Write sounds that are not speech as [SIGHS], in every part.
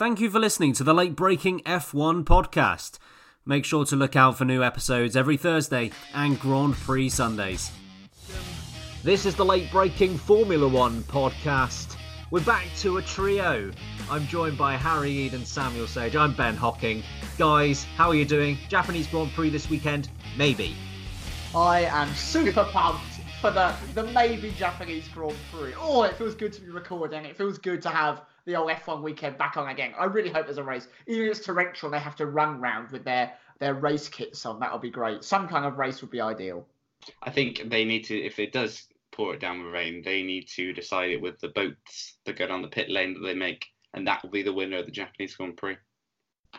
Thank you for listening to the late breaking F1 podcast. Make sure to look out for new episodes every Thursday and Grand Prix Sundays. This is the late breaking Formula One podcast. We're back to a trio. I'm joined by Harry Ead and Samuel Sage. I'm Ben Hocking. Guys, how are you doing? Japanese Grand Prix this weekend? Maybe. I am super pumped for the, the maybe Japanese Grand Prix. Oh, it feels good to be recording. It feels good to have the old F1 weekend back on again. I really hope there's a race. Even if it's torrential and they have to run round with their, their race kits on, that'll be great. Some kind of race would be ideal. I think they need to, if it does pour it down with rain, they need to decide it with the boats that go down the pit lane that they make, and that will be the winner of the Japanese Grand Prix.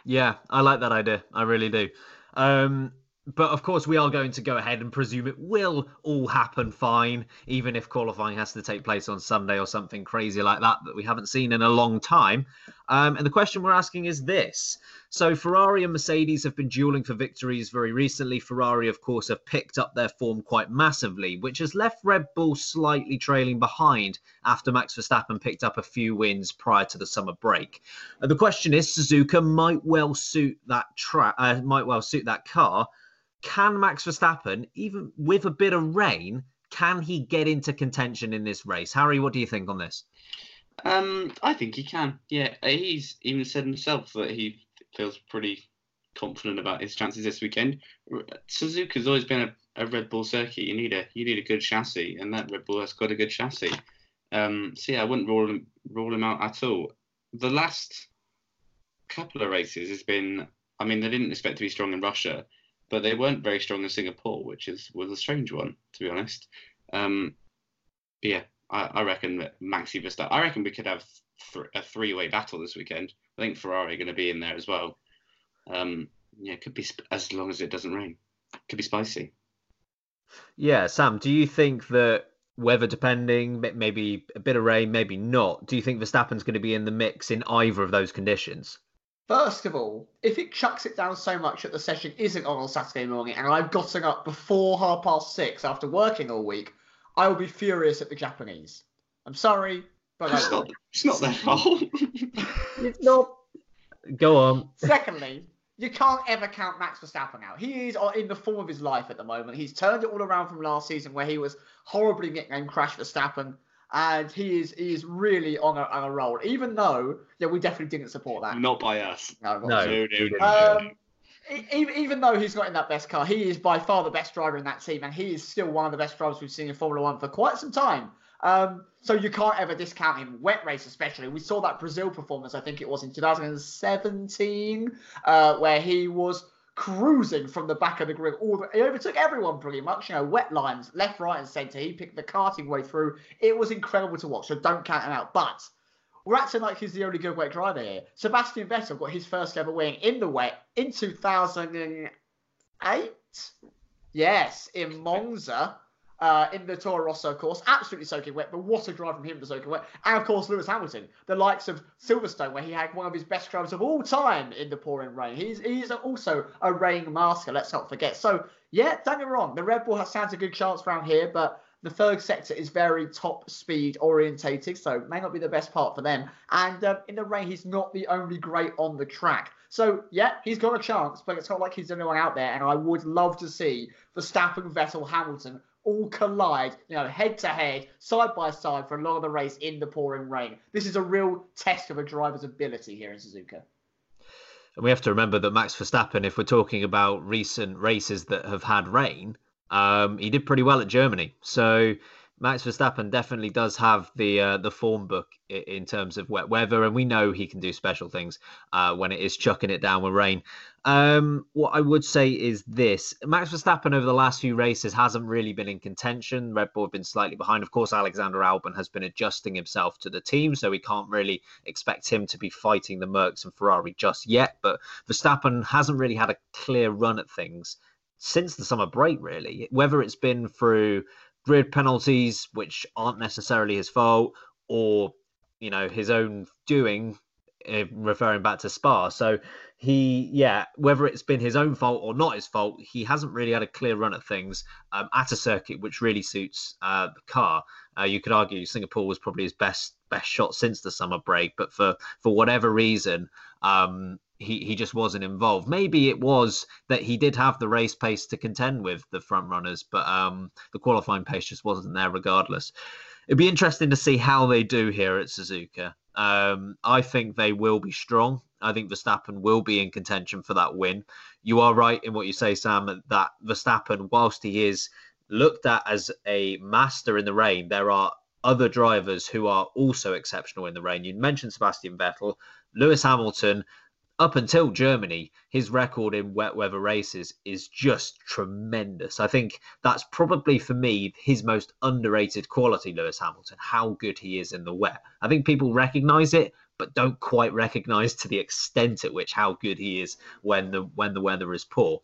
Yeah, I like that idea. I really do. Um, but of course, we are going to go ahead and presume it will all happen fine, even if qualifying has to take place on Sunday or something crazy like that that we haven't seen in a long time. Um, and the question we're asking is this. So, Ferrari and Mercedes have been dueling for victories very recently. Ferrari, of course, have picked up their form quite massively, which has left Red Bull slightly trailing behind after Max Verstappen picked up a few wins prior to the summer break. And the question is, Suzuka might well suit that track, uh, might well suit that car can Max Verstappen, even with a bit of rain, can he get into contention in this race? Harry, what do you think on this? Um, I think he can. Yeah, he's even said himself that he feels pretty confident about his chances this weekend. Suzuka's always been a, a Red Bull circuit. You need a you need a good chassis, and that Red Bull has got a good chassis. Um, so yeah, I wouldn't rule him rule him out at all. The last couple of races has been. I mean, they didn't expect to be strong in Russia but they weren't very strong in Singapore, which is was a strange one to be honest. Um, yeah, I, I, reckon that Maxi Verstappen. I reckon we could have th- a three-way battle this weekend. I think Ferrari are going to be in there as well. Um, yeah, it could be sp- as long as it doesn't rain. It could be spicy. Yeah, Sam. Do you think that weather depending, maybe a bit of rain, maybe not? Do you think Verstappen's going to be in the mix in either of those conditions? First of all, if it chucks it down so much that the session isn't on on Saturday morning and I've gotten up before half past six after working all week, I will be furious at the Japanese. I'm sorry, but it's, not, it's not their fault. [LAUGHS] it's not. Go on. Secondly, you can't ever count Max Verstappen out. He is in the form of his life at the moment. He's turned it all around from last season where he was horribly nicknamed Crash Verstappen and he is he is really on a, on a roll. Even though, yeah, we definitely didn't support that. Not by us. No, no, no, no, um, even, even though he's not in that best car, he is by far the best driver in that team, and he is still one of the best drivers we've seen in Formula One for quite some time. Um, so you can't ever discount him. Wet race, especially. We saw that Brazil performance, I think it was in 2017, uh, where he was cruising from the back of the grid. All the, he overtook everyone pretty much. You know, wet lines, left, right, and centre. He picked the karting way through. It was incredible to watch. So don't count him out. But we're acting like he's the only good wet driver here. Sebastian Vettel got his first ever win in the wet in 2008. Yes, in Monza uh, in the Toro Rosso course, absolutely soaking wet, but what a drive from him to soaking wet. And of course, Lewis Hamilton, the likes of Silverstone, where he had one of his best drives of all time in the pouring rain. He's he's also a rain master, let's not forget. So, yeah, don't get me wrong, the Red Bull has stands a good chance around here, but the third sector is very top speed orientated, so may not be the best part for them. And um, in the rain, he's not the only great on the track. So yeah, he's got a chance, but it's not like he's the only one out there. And I would love to see Verstappen, Vettel, Hamilton all collide, you know, head to head, side by side for a lot of the race in the pouring rain. This is a real test of a driver's ability here in Suzuka. And we have to remember that Max Verstappen, if we're talking about recent races that have had rain, um, he did pretty well at Germany. So Max Verstappen definitely does have the uh, the form book in terms of wet weather, and we know he can do special things uh, when it is chucking it down with rain. Um, what I would say is this: Max Verstappen over the last few races hasn't really been in contention. Red Bull have been slightly behind. Of course, Alexander Albon has been adjusting himself to the team, so we can't really expect him to be fighting the Mercs and Ferrari just yet. But Verstappen hasn't really had a clear run at things since the summer break, really. Whether it's been through grid penalties, which aren't necessarily his fault, or you know his own doing, referring back to Spa. So he, yeah, whether it's been his own fault or not his fault, he hasn't really had a clear run at things um, at a circuit which really suits uh, the car. Uh, you could argue Singapore was probably his best best shot since the summer break, but for for whatever reason, um, he he just wasn't involved. Maybe it was that he did have the race pace to contend with the front runners, but um, the qualifying pace just wasn't there. Regardless, it'd be interesting to see how they do here at Suzuka. Um, I think they will be strong. I think Verstappen will be in contention for that win. You are right in what you say, Sam, that Verstappen, whilst he is looked at as a master in the rain, there are other drivers who are also exceptional in the rain. You mentioned Sebastian Vettel, Lewis Hamilton. Up until Germany, his record in wet weather races is just tremendous. I think that's probably for me his most underrated quality, Lewis Hamilton, how good he is in the wet. I think people recognize it, but don't quite recognize to the extent at which how good he is when the when the weather is poor.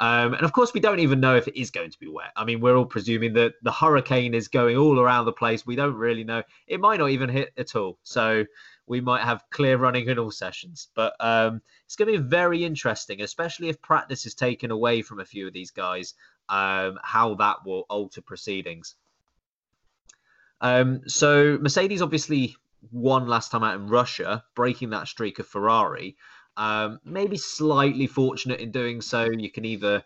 Um, and of course, we don't even know if it is going to be wet. I mean, we're all presuming that the hurricane is going all around the place. We don't really know. It might not even hit at all. So we might have clear running in all sessions. But um, it's going to be very interesting, especially if practice is taken away from a few of these guys, um, how that will alter proceedings. Um, so Mercedes obviously won last time out in Russia, breaking that streak of Ferrari. Um, maybe slightly fortunate in doing so. You can either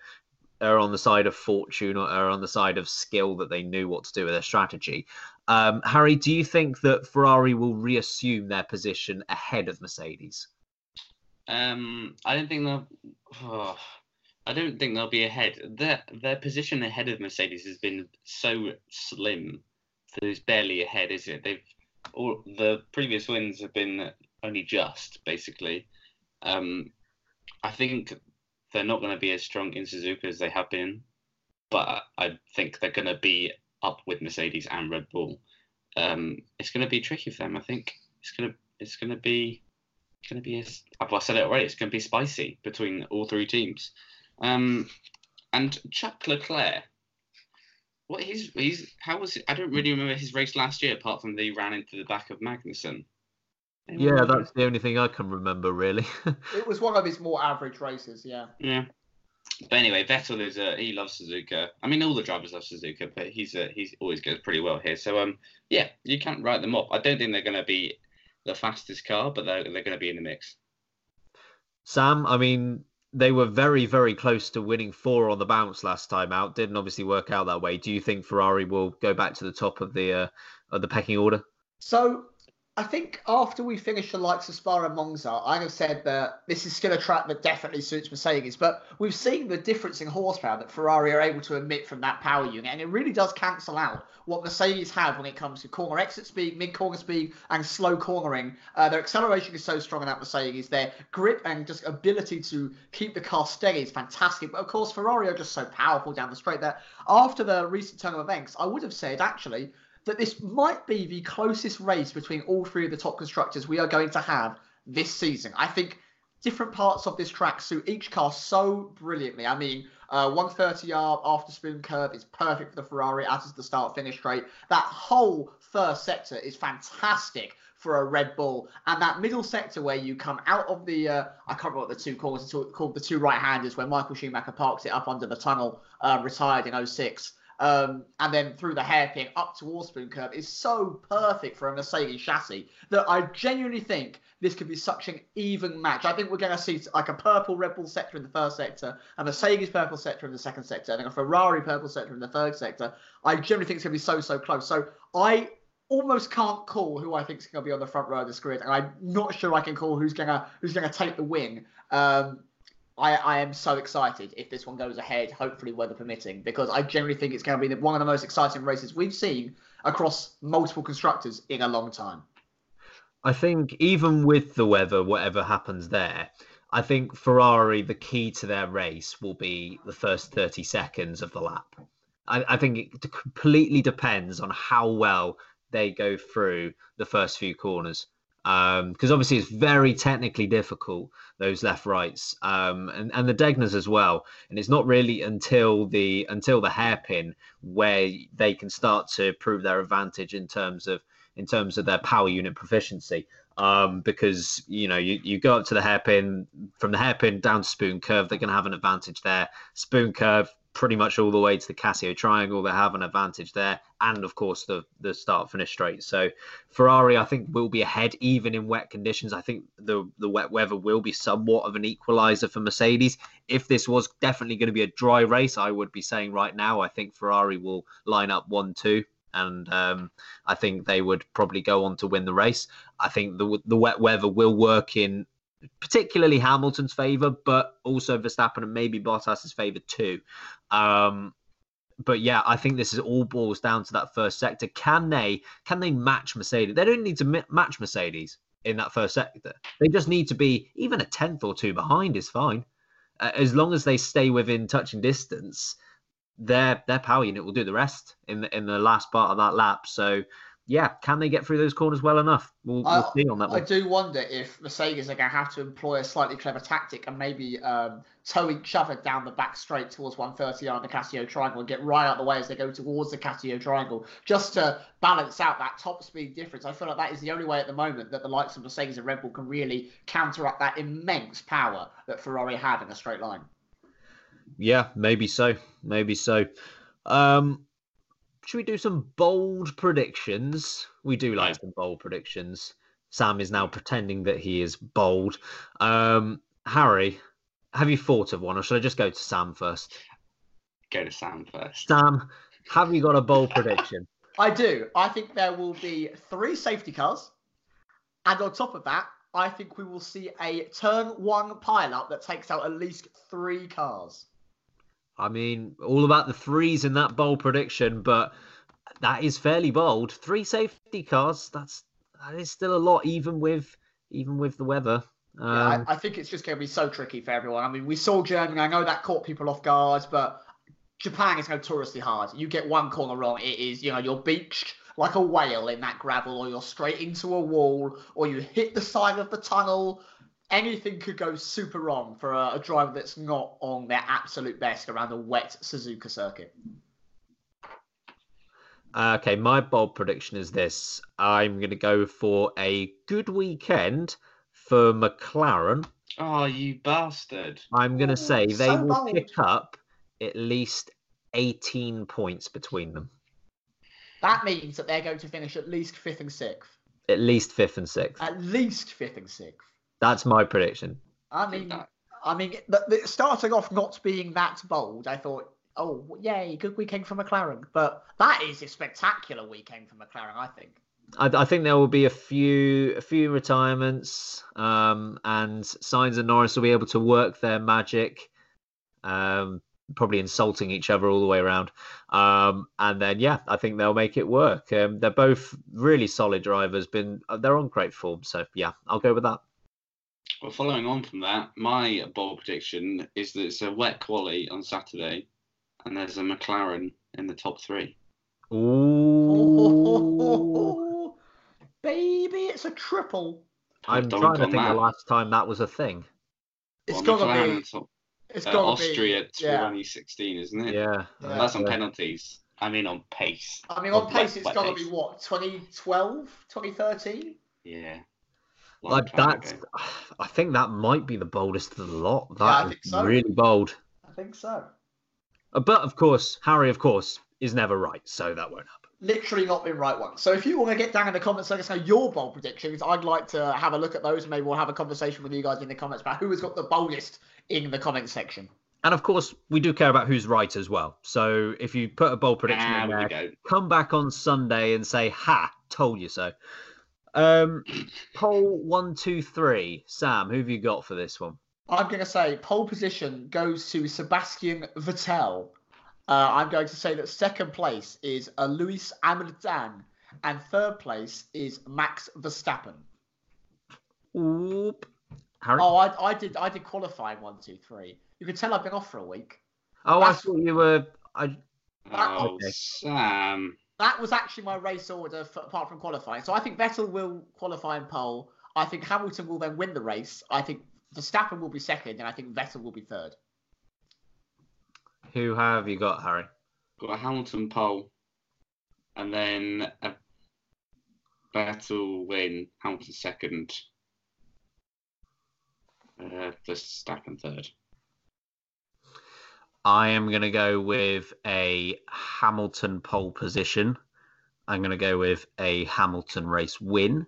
err on the side of fortune or err on the side of skill that they knew what to do with their strategy. Um, Harry, do you think that Ferrari will reassume their position ahead of Mercedes? Um, I don't think they'll. Oh, I don't think they'll be ahead. Their their position ahead of Mercedes has been so slim that it's barely ahead, is it? They've all the previous wins have been only just basically. Um, I think they're not going to be as strong in Suzuka as they have been, but I think they're going to be up with Mercedes and Red Bull. Um, it's going to be tricky for them. I think it's going to it's going to be going to be. A, well, I said it already. It's going to be spicy between all three teams. Um, and Chuck Leclerc. What he's he's how was it? I don't really remember his race last year apart from the ran into the back of Magnussen. Yeah, that's the only thing I can remember really. [LAUGHS] it was one of his more average races, yeah. Yeah. But anyway, Vettel is a he loves Suzuka. I mean, all the drivers love Suzuka, but he's a, he's always goes pretty well here. So um, yeah, you can't write them off. I don't think they're going to be the fastest car, but they're they're going to be in the mix. Sam, I mean, they were very very close to winning four on the bounce last time out. Didn't obviously work out that way. Do you think Ferrari will go back to the top of the uh, of the pecking order? So I think after we finish the likes of Spa and Monza, I have said that this is still a track that definitely suits Mercedes. But we've seen the difference in horsepower that Ferrari are able to emit from that power unit, and it really does cancel out what Mercedes have when it comes to corner exit speed, mid corner speed, and slow cornering. Uh, their acceleration is so strong in that Mercedes. Their grip and just ability to keep the car steady is fantastic. But of course, Ferrari are just so powerful down the straight that after the recent turn of events, I would have said actually that this might be the closest race between all three of the top constructors we are going to have this season. I think different parts of this track suit each car so brilliantly. I mean, uh, 130R after spoon curve is perfect for the Ferrari, as is the start finish straight. That whole first sector is fantastic for a Red Bull. And that middle sector where you come out of the, uh, I can't remember what the two corners called, the two right handers, where Michael Schumacher parks it up under the tunnel, uh, retired in 06 um, and then through the hairpin up towards spoon curve is so perfect for a Mercedes chassis that I genuinely think this could be such an even match. I think we're going to see like a purple Red Bull sector in the first sector, a Mercedes purple sector in the second sector, and a Ferrari purple sector in the third sector. I generally think it's going to be so, so close. So I almost can't call who I think is going to be on the front row of this grid, and I'm not sure I can call who's going to who's going to take the win. Um, I, I am so excited if this one goes ahead, hopefully weather permitting, because I generally think it's going to be one of the most exciting races we've seen across multiple constructors in a long time. I think even with the weather, whatever happens there, I think Ferrari, the key to their race will be the first 30 seconds of the lap. I, I think it completely depends on how well they go through the first few corners because um, obviously it's very technically difficult those left rights um, and and the Degners as well. And it's not really until the until the hairpin where they can start to prove their advantage in terms of in terms of their power unit proficiency. Um, because you know you, you go up to the hairpin from the hairpin down to spoon curve, they're going to have an advantage there. Spoon curve pretty much all the way to the Casio Triangle. They have an advantage there, and of course the the start finish straight. So Ferrari, I think, will be ahead even in wet conditions. I think the the wet weather will be somewhat of an equalizer for Mercedes. If this was definitely going to be a dry race, I would be saying right now, I think Ferrari will line up one two. And um, I think they would probably go on to win the race. I think the the wet weather will work in particularly Hamilton's favour, but also Verstappen and maybe Bottas's favour too. Um, but yeah, I think this is all boils down to that first sector. Can they can they match Mercedes? They don't need to match Mercedes in that first sector. They just need to be even a tenth or two behind is fine, uh, as long as they stay within touching distance. Their their power unit will do the rest in the in the last part of that lap. So yeah, can they get through those corners well enough? We'll, we'll I, see on that I one. do wonder if Mercedes are going to have to employ a slightly clever tactic and maybe um, tow each other down the back straight towards 130 on the Casio Triangle and get right out of the way as they go towards the Casio Triangle, just to balance out that top speed difference. I feel like that is the only way at the moment that the likes of Mercedes and Red Bull can really counteract that immense power that Ferrari have in a straight line. Yeah, maybe so. Maybe so. Um, should we do some bold predictions? We do like some bold predictions. Sam is now pretending that he is bold. Um, Harry, have you thought of one, or should I just go to Sam first? Go to Sam first. Sam, have you got a bold prediction? [LAUGHS] I do. I think there will be three safety cars, and on top of that, I think we will see a turn one pile up that takes out at least three cars. I mean, all about the threes in that bold prediction, but that is fairly bold. Three safety cars. That's that is still a lot, even with even with the weather. Um, yeah, I, I, think it's just going to be so tricky for everyone. I mean, we saw Germany. I know that caught people off guard, but Japan is notoriously hard. You get one corner wrong, it is you know you're beached like a whale in that gravel, or you're straight into a wall, or you hit the side of the tunnel anything could go super wrong for a, a, driver that's not on their absolute best around a wet Suzuka circuit. Uh, okay, my bold prediction is this: I'm going to go for a good weekend for McLaren. Oh, you bastard! I'm going to say they so will bold. pick up at least 18 points between them. That means that they're going to finish at least fifth and sixth. At least fifth and sixth. At least fifth and sixth. That's my prediction. I mean, I mean, the, the, starting off not being that bold, I thought, oh, yay, good weekend for McLaren. But that is a spectacular weekend for McLaren, I think. I, I think there will be a few a few retirements, um, and Sainz and Norris will be able to work their magic. Um, probably insulting each other all the way around. Um, and then yeah, I think they'll make it work. Um, they're both really solid drivers. Been they're on great form, so yeah, I'll go with that. Well, following on from that, my bold prediction is that it's a wet quali on Saturday, and there's a McLaren in the top three. Ooh, baby, it's a triple. I'm trying to think that. the last time that was a thing. It's well, got to be. Top, it's uh, got Austria be, yeah. 2016, isn't it? Yeah. yeah. That's on penalties. I mean, on pace. I mean, on pace, it's got to be what 2012, 2013. Yeah. Like that, [SIGHS] I think that might be the boldest of the lot. That yeah, so. really bold. I think so. Uh, but of course, Harry, of course, is never right, so that won't happen. Literally not been right once. So if you want to get down in the comments, let us know your bold predictions. I'd like to have a look at those. Maybe we'll have a conversation with you guys in the comments about who has got the boldest in the comment section. And of course, we do care about who's right as well. So if you put a bold prediction ah, in there, come back on Sunday and say, "Ha, told you so." Um, [COUGHS] pole one, two, three. Sam, who have you got for this one? I'm going to say pole position goes to Sebastian Vettel. Uh, I'm going to say that second place is uh, Lewis Hamilton, and third place is Max Verstappen. Oop. Harry? Oh, I, I did I did qualifying one, two, three. You can tell I've been off for a week. Oh, That's... I thought you were. I. Oh, okay. Sam that was actually my race order for, apart from qualifying. So I think Vettel will qualify in pole. I think Hamilton will then win the race. I think Verstappen will be second, and I think Vettel will be third. Who have you got, Harry? Got a Hamilton pole, and then a Vettel win, Hamilton second, uh, Verstappen third. I am going to go with a Hamilton pole position. I'm going to go with a Hamilton race win.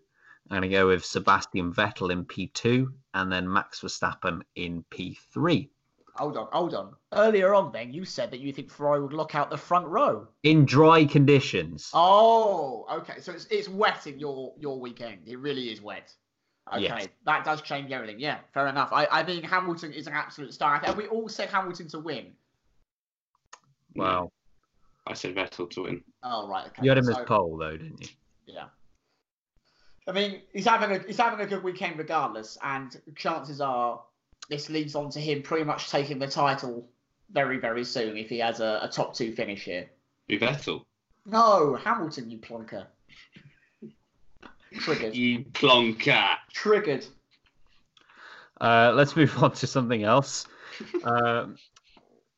I'm going to go with Sebastian Vettel in P2 and then Max Verstappen in P3. Hold on, hold on. Earlier on, then you said that you think Ferrari would lock out the front row. In dry conditions. Oh, okay. So it's it's wet in your your weekend. It really is wet. Okay, Yes. that does change everything. Yeah, fair enough. I, I think Hamilton is an absolute star. And we all said Hamilton to win. Wow. I said Vettel to win. Oh right, okay. You had him So- as pole, though, didn't you? Yeah. I mean, he's having a he's having a good weekend regardless, and chances are this leads on to him pretty much taking the title very very soon if he has a, a top two finish here. Who Vettel? No, Hamilton, you plonker. [LAUGHS] Triggered. You plonker. Triggered. Uh, let's move [LAUGHS] on to something else. um,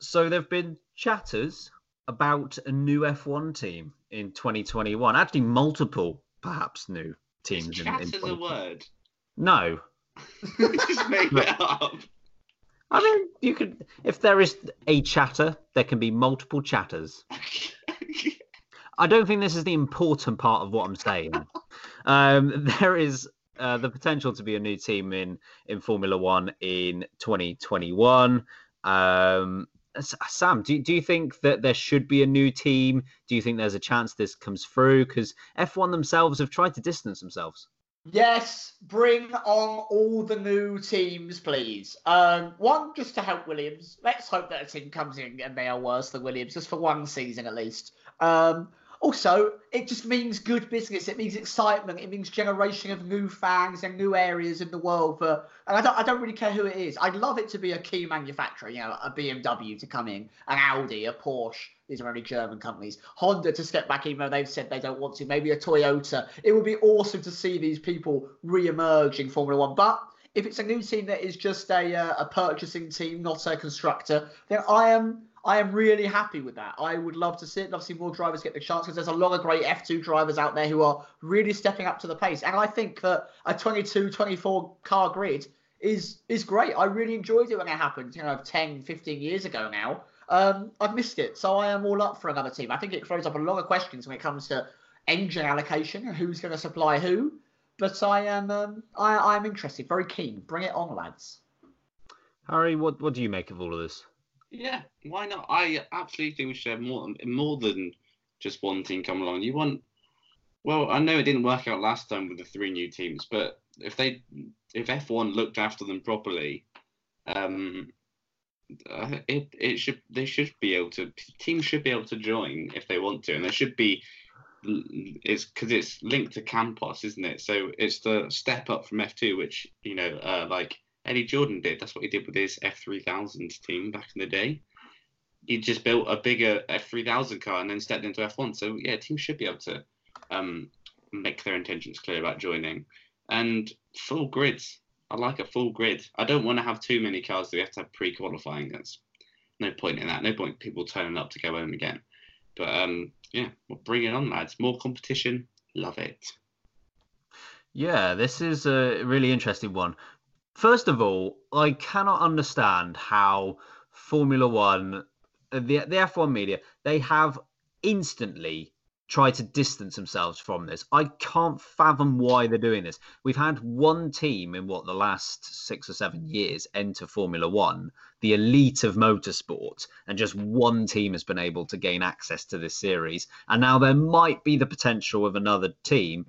so there have been chatters about a new F1 team in 2021. Actually, multiple, perhaps, new teams. Is in, chat in a word. No, [LAUGHS] Just made it up. I mean you could. If there is a chatter, there can be multiple chatters. [LAUGHS] I don't think this is the important part of what I'm saying. um, there is uh, the potential to be a new team in in Formula One in 2021. Um, Sam, do, do you think that there should be a new team? Do you think there's a chance this comes through? Because F1 themselves have tried to distance themselves. Yes, bring on all the new teams, please. Um, one just to help Williams. Let's hope that a team comes in and they are worse than Williams, just for one season at least. Um, also, it just means good business. It means excitement. It means generation of new fans and new areas in the world. For and I don't, I don't really care who it is. I'd love it to be a key manufacturer. You know, a BMW to come in, an Audi, a Porsche. These are only German companies. Honda to step back, even though they've said they don't want to. Maybe a Toyota. It would be awesome to see these people re-emerge in Formula One. But if it's a new team that is just a uh, a purchasing team, not a constructor, then I am I am really happy with that. I would love to see it. To see more drivers get the chance because there's a lot of great F2 drivers out there who are really stepping up to the pace. And I think that a 22, 24 car grid is is great. I really enjoyed it when it happened, you know, 10, 15 years ago now. Um, I've missed it, so I am all up for another team. I think it throws up a lot of questions when it comes to engine allocation and who's going to supply who. But I am um, I I'm interested, very keen. Bring it on, lads. Harry, what, what do you make of all of this? Yeah, why not? I absolutely should have more more than just one team come along. You want well, I know it didn't work out last time with the three new teams, but if they if F1 looked after them properly, um uh, it it should they should be able to teams should be able to join if they want to and there should be it's because it's linked to Campos, isn't it? So it's the step up from F2, which you know, uh, like Eddie Jordan did. That's what he did with his F3000 team back in the day. He just built a bigger F3000 car and then stepped into F1. So yeah, teams should be able to um, make their intentions clear about joining. And full grids. I like a full grid. I don't want to have too many cars that we have to have pre-qualifying. That's no point in that. No point people turning up to go home again. But um, yeah, well, bring it on, lads. More competition. Love it. Yeah, this is a really interesting one. First of all, I cannot understand how Formula One, uh, the the F1 media, they have instantly tried to distance themselves from this. I can't fathom why they're doing this. We've had one team in what the last six or seven years enter Formula One, the elite of motorsport, and just one team has been able to gain access to this series. And now there might be the potential of another team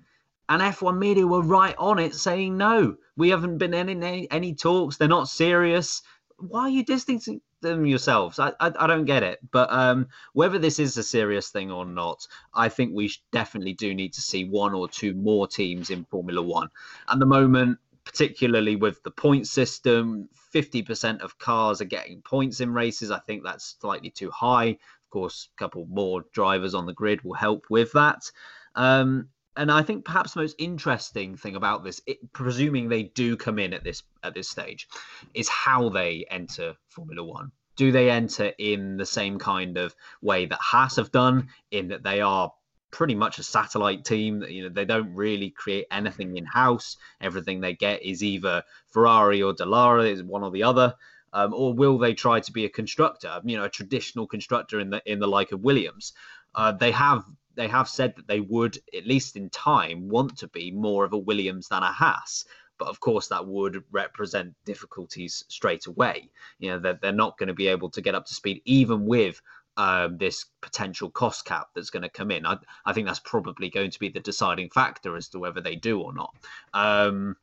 and F1 media were right on it, saying no, we haven't been in any, any talks. They're not serious. Why are you distancing them yourselves? I, I, I don't get it. But um, whether this is a serious thing or not, I think we definitely do need to see one or two more teams in Formula One. At the moment, particularly with the point system, 50% of cars are getting points in races. I think that's slightly too high. Of course, a couple more drivers on the grid will help with that. Um, and I think perhaps the most interesting thing about this, it, presuming they do come in at this at this stage, is how they enter Formula One. Do they enter in the same kind of way that Haas have done, in that they are pretty much a satellite team? You know they don't really create anything in house. Everything they get is either Ferrari or Dallara, is one or the other. um, or will they try to be a constructor? You know, a traditional constructor in the in the like of Williams. Uh, they have they have said that they would, at least in time, want to be more of a Williams than a Haas. But of course, that would represent difficulties straight away. You know, that they're, they're not going to be able to get up to speed, even with um, this potential cost cap that's going to come in. I, I think that's probably going to be the deciding factor as to whether they do or not. Um,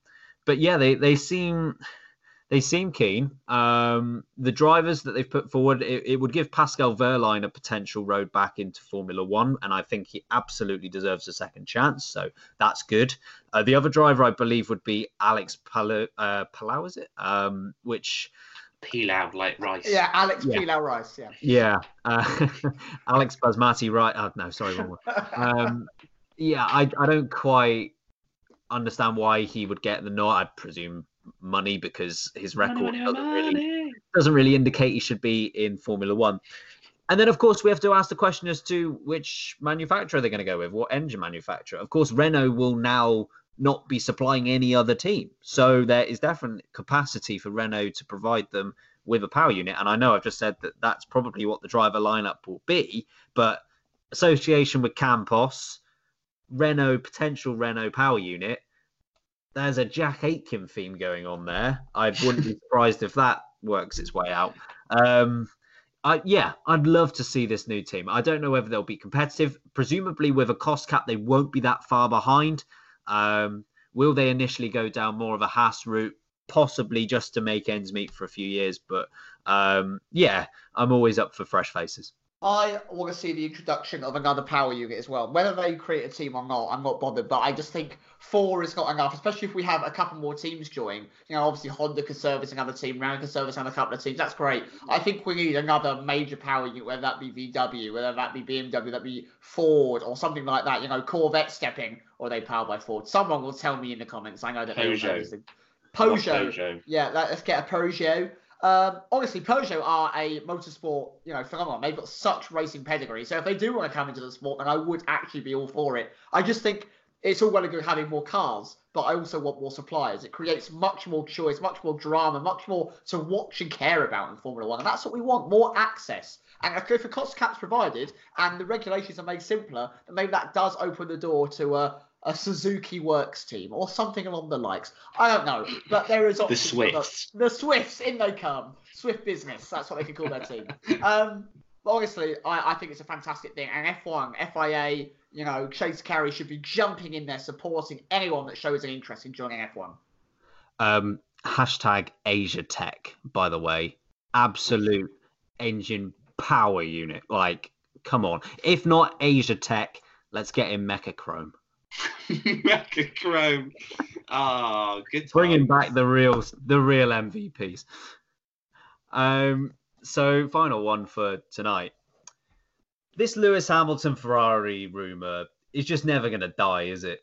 but yeah, they, they seem they seem keen. Um, the drivers that they've put forward, it, it, would give Pascal Wehrlein a potential road back into Formula One, and I think he absolutely deserves a second chance. So that's good. Uh, the other driver, I believe, would be Alex Palou. Uh, Palou is it? Um, which Pilau like rice. Yeah, Alex yeah. Pilau rice. Yeah. Yeah. Uh, [LAUGHS] Alex Basmati right. Oh, no, sorry, wrong one. Um, yeah, I I don't quite understand why he would get the nod. I presume money because his record money, doesn't really doesn't really indicate he should be in Formula One. And then, of course, we have to ask the question as to which manufacturer they're going to go with, what engine manufacturer. Of course, Renault will now not be supplying any other team. So there is definite capacity for Renault to provide them with a power unit. And I know I've just said that that's probably what the driver lineup will be, but association with Campos, Renault, potential Renault power unit, there's a Jack Aitken theme going on there. I wouldn't be [LAUGHS] surprised if that works its way out. Um, I, yeah, I'd love to see this new team. I don't know whether they'll be competitive. Presumably, with a cost cap, they won't be that far behind. Um, will they initially go down more of a Haas route? Possibly just to make ends meet for a few years. But um, yeah, I'm always up for fresh faces. I want to see the introduction of another power unit as well. Whether they create a team or not, I'm not bothered. But I just think four is not enough, especially if we have a couple more teams join. You know, obviously Honda can service another team, Renault can service another couple of teams. That's great. I think we need another major power unit, whether that be VW, whether that be BMW, that be Ford, or something like that. You know, Corvette stepping, or they powered by Ford. Someone will tell me in the comments. I know that Peugeot. Peugeot. Peugeot. Yeah, let's get a Peugeot. Um, honestly, Peugeot are a motorsport, you know, phenomenon. They've got such racing pedigree. So if they do want to come into the sport, then I would actually be all for it. I just think it's all well and good having more cars, but I also want more suppliers. It creates much more choice, much more drama, much more to watch and care about in Formula One, and that's what we want: more access. And if a cost cap's provided and the regulations are made simpler, then maybe that does open the door to a, a Suzuki Works team or something along the likes. I don't know, but there is the Swifts. The, the Swifts, in they come. Swift business. That's what they could call their team. [LAUGHS] Um, but honestly, I, I think it's a fantastic thing. And F1, FIA, you know, Chase Carey should be jumping in there supporting anyone that shows an interest in joining F1. Um, hashtag Asia Tech, by the way, absolute engine power unit. Like, come on. If not Asia Tech, let's get in [LAUGHS] Mecachrome. Mecachrome. Oh, good. Time. Bringing back the real, the real MVPs. Um. So, final one for tonight. This Lewis Hamilton Ferrari rumor is just never going to die, is it?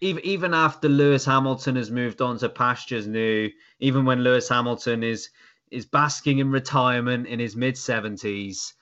Even even after Lewis Hamilton has moved on to pastures new, even when Lewis Hamilton is is basking in retirement in his mid seventies,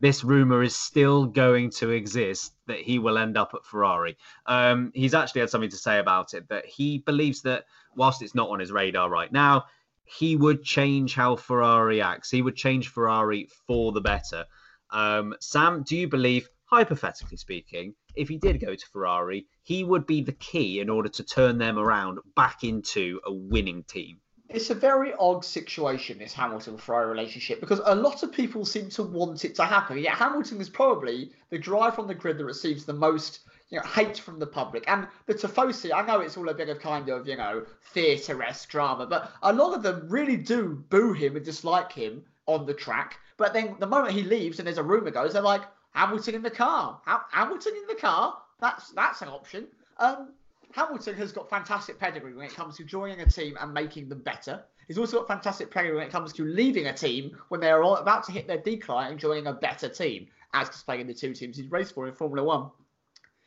this rumor is still going to exist that he will end up at Ferrari. Um, he's actually had something to say about it that he believes that whilst it's not on his radar right now, he would change how Ferrari acts. He would change Ferrari for the better. Um, Sam, do you believe, hypothetically speaking, if he did go to Ferrari, he would be the key in order to turn them around back into a winning team? It's a very odd situation, this Hamilton Ferrari relationship, because a lot of people seem to want it to happen. Yet Hamilton is probably the driver on the grid that receives the most you know, hate from the public. And the Tifosi, I know it's all a bit of kind of, you know, theatre-esque drama, but a lot of them really do boo him and dislike him on the track. But then the moment he leaves and there's a rumour goes, they're like, Hamilton in the car. Hamilton in the car? That's that's an option. Um, Hamilton has got fantastic pedigree when it comes to joining a team and making them better. He's also got fantastic pedigree when it comes to leaving a team when they are all about to hit their decline and joining a better team, as displayed in the two teams he's raced for in Formula One.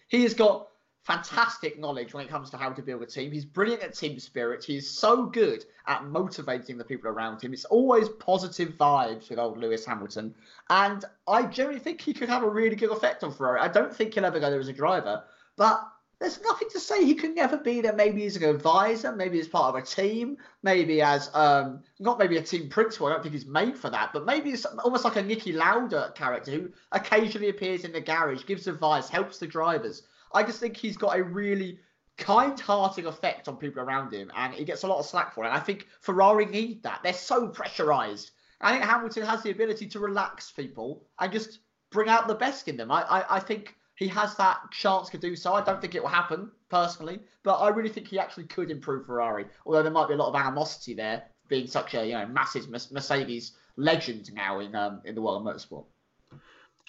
He has got fantastic knowledge when it comes to how to build a team. He's brilliant at team spirit. He's so good at motivating the people around him. It's always positive vibes with old Lewis Hamilton. And I generally think he could have a really good effect on Ferrari. I don't think he'll ever go there as a driver, but there's nothing to say he could never be there. Maybe as an advisor, maybe as part of a team, maybe as um not maybe a team principal. I don't think he's made for that, but maybe it's almost like a Niki Lauda character who occasionally appears in the garage, gives advice, helps the drivers. I just think he's got a really kind-hearted effect on people around him, and he gets a lot of slack for it. And I think Ferrari need that. They're so pressurized. I think Hamilton has the ability to relax people and just bring out the best in them. I, I, I think he has that chance to do so. I don't think it will happen personally, but I really think he actually could improve Ferrari. Although there might be a lot of animosity there, being such a you know massive Mercedes legend now in um, in the world of motorsport.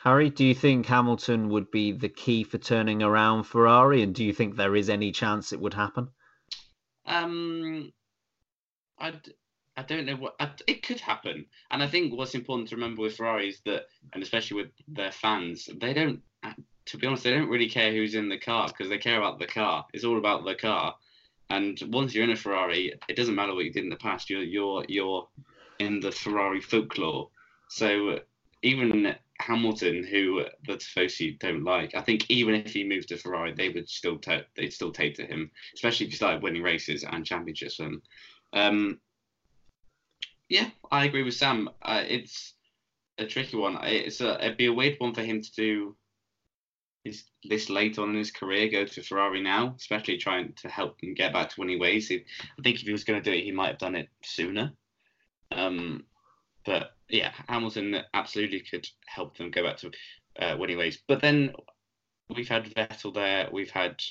Harry, do you think Hamilton would be the key for turning around Ferrari, and do you think there is any chance it would happen? Um, I I don't know what I, it could happen, and I think what's important to remember with Ferrari is that, and especially with their fans, they don't to be honest, they don't really care who's in the car because they care about the car. It's all about the car. And once you're in a Ferrari, it doesn't matter what you did in the past. You're you're you're in the Ferrari folklore. So even Hamilton, who the Tifosi don't like, I think even if he moved to Ferrari, they would still t- they'd still take to him, especially if he started winning races and championships. And um, yeah, I agree with Sam. Uh, it's a tricky one. It's a, it'd be a weird one for him to do is this late on in his career go to Ferrari now, especially trying to help him get back to winning ways. I think if he was going to do it, he might have done it sooner. Um, but yeah, Hamilton absolutely could help them go back to uh, winning ways. But then we've had Vettel there, we've had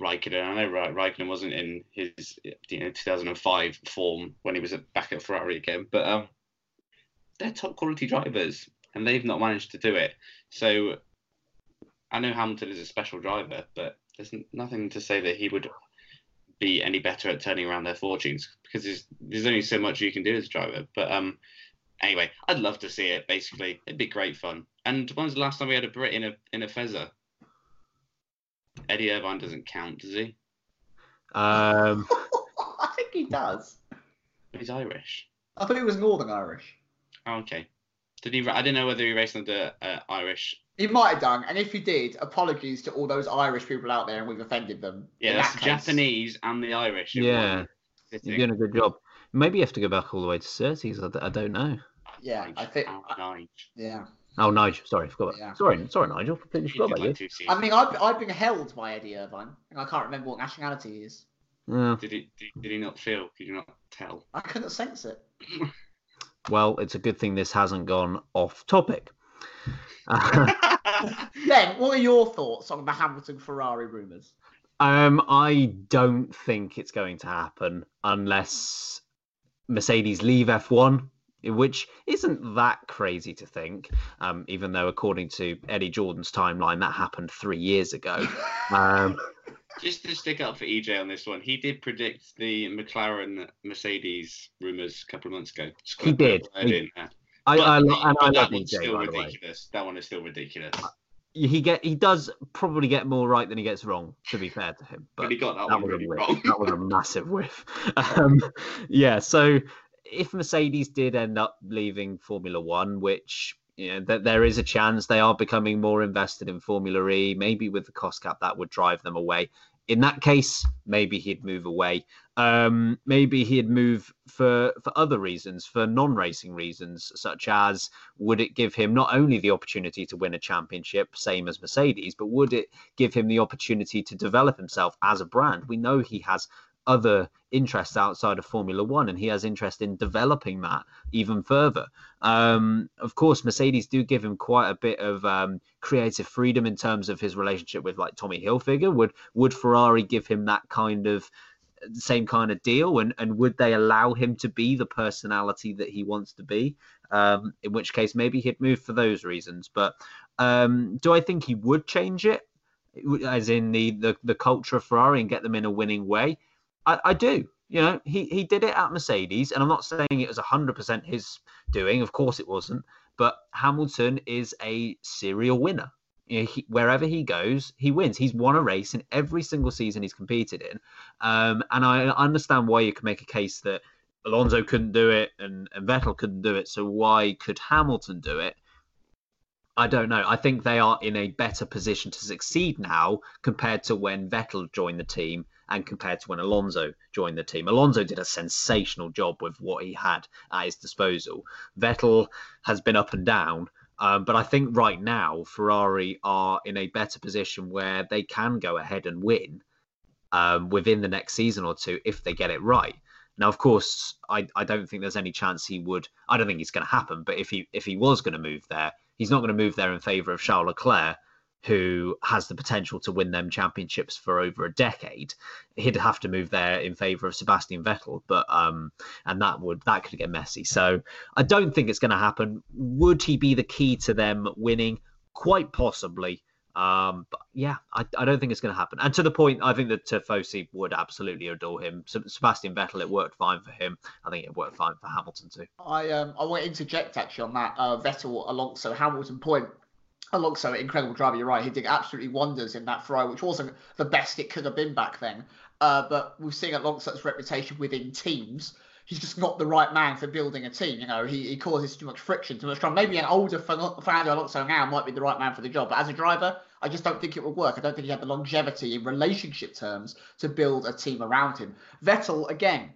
Raikkonen. I know Raikkonen wasn't in his you know 2005 form when he was back at Ferrari again, but um, they're top quality drivers and they've not managed to do it. So I know Hamilton is a special driver, but there's nothing to say that he would be any better at turning around their fortunes because there's, there's only so much you can do as a driver. But um, anyway, I'd love to see it. Basically, it'd be great fun. And when's the last time we had a Brit in a in a Fezzer? Eddie Irvine doesn't count, does he? Um, [LAUGHS] I think he does. He's Irish. I thought he was Northern Irish. Oh, okay. Did he? I didn't know whether he raced under uh, Irish he might have done, and if he did, apologies to all those Irish people out there, and we've offended them. Yeah, that's the Japanese and the Irish. Yeah, you're doing a good job. Maybe you have to go back all the way to Surtees. I, I don't know. Yeah, I think. Oh, yeah. Oh, Nigel. Sorry, I forgot. Yeah. Sorry, sorry, Nigel. Completely forgot about you. I mean, I've, I've been held by Eddie Irvine, and I can't remember what nationality he is. Yeah. Did he? Did, did he not feel? Did you not tell? I couldn't sense it. [LAUGHS] well, it's a good thing this hasn't gone off topic. [LAUGHS] then, what are your thoughts on the Hamilton Ferrari rumours? Um, I don't think it's going to happen unless Mercedes leave F1, which isn't that crazy to think. Um, even though, according to Eddie Jordan's timeline, that happened three years ago. [LAUGHS] Um, Just to stick up for EJ on this one, he did predict the McLaren Mercedes rumours a couple of months ago. He did. He, I, I, and I love EJ, still ridiculous. That one is still ridiculous. He get he does probably get more right than he gets wrong. To be fair to him, but, but he got that, that one really wrong. that was a [LAUGHS] massive whiff. Um, yeah, so if Mercedes did end up leaving Formula One, which you know that there is a chance they are becoming more invested in Formula E, maybe with the cost cap that would drive them away in that case, maybe he'd move away. Um, maybe he'd move for for other reasons, for non-racing reasons, such as would it give him not only the opportunity to win a championship, same as Mercedes, but would it give him the opportunity to develop himself as a brand? We know he has other interests outside of Formula One, and he has interest in developing that even further. Um, of course, Mercedes do give him quite a bit of um, creative freedom in terms of his relationship with like Tommy Hilfiger. Would would Ferrari give him that kind of same kind of deal, and and would they allow him to be the personality that he wants to be? Um, in which case, maybe he'd move for those reasons. But um, do I think he would change it? as in the, the the culture of Ferrari and get them in a winning way. I, I do. You know, he, he did it at Mercedes, and I'm not saying it was 100% his doing. Of course, it wasn't. But Hamilton is a serial winner. You know, he, wherever he goes, he wins. He's won a race in every single season he's competed in. Um, and I understand why you can make a case that Alonso couldn't do it and, and Vettel couldn't do it. So why could Hamilton do it? I don't know. I think they are in a better position to succeed now compared to when Vettel joined the team and compared to when Alonso joined the team. Alonso did a sensational job with what he had at his disposal. Vettel has been up and down, um, but I think right now Ferrari are in a better position where they can go ahead and win um, within the next season or two if they get it right. Now, of course, I, I don't think there's any chance he would. I don't think it's going to happen. But if he if he was going to move there, he's not going to move there in favour of Charles Leclerc, who has the potential to win them championships for over a decade. He'd have to move there in favour of Sebastian Vettel, but um, and that would that could get messy. So I don't think it's going to happen. Would he be the key to them winning? Quite possibly. Um, but yeah, I, I don't think it's going to happen. And to the point, I think that Tifosi would absolutely adore him. Sebastian Vettel, it worked fine for him. I think it worked fine for Hamilton too. I um I want to interject actually on that uh, Vettel Alonso Hamilton point. Alonso, incredible driver. You're right. He did absolutely wonders in that Ferrari, which wasn't the best it could have been back then. Uh, but we're seeing Alonso's reputation within teams he's just not the right man for building a team. You know, he, he causes too much friction, too much trouble. Maybe an older Fernando Alonso now might be the right man for the job, but as a driver, I just don't think it would work. I don't think he had the longevity in relationship terms to build a team around him. Vettel, again,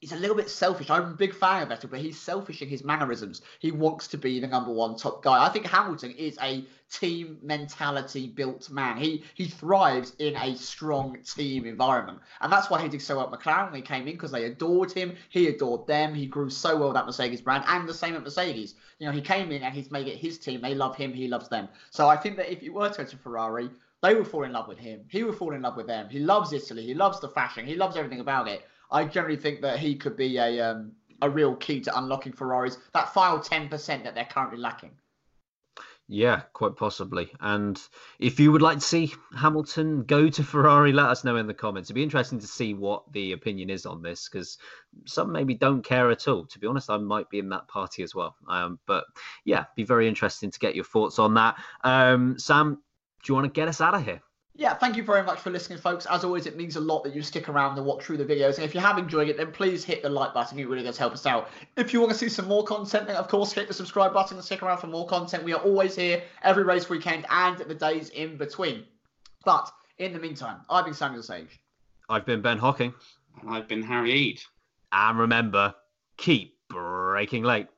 he's a little bit selfish. I'm a big fan of Vettel, but he's selfish in his mannerisms. He wants to be the number one top guy. I think Hamilton is a team mentality built man. He he thrives in a strong team environment, and that's why he did so well at McLaren when he came in because they adored him. He adored them. He grew so well that Mercedes brand, and the same at Mercedes. You know, he came in and he's made it his team. They love him. He loves them. So I think that if you were to go to Ferrari. They would fall in love with him. He would fall in love with them. He loves Italy. He loves the fashion. He loves everything about it. I generally think that he could be a um, a real key to unlocking Ferraris that final ten percent that they're currently lacking. Yeah, quite possibly. And if you would like to see Hamilton go to Ferrari, let us know in the comments. It'd be interesting to see what the opinion is on this because some maybe don't care at all. To be honest, I might be in that party as well. Um, but yeah, be very interesting to get your thoughts on that. Um, Sam, do you want to get us out of here? Yeah, thank you very much for listening, folks. As always, it means a lot that you stick around and watch through the videos. And if you have enjoyed it, then please hit the like button. It really does help us out. If you want to see some more content, then of course hit the subscribe button and stick around for more content. We are always here every race weekend and the days in between. But in the meantime, I've been Samuel Sage. I've been Ben Hocking. And I've been Harry Eade. And remember, keep breaking late.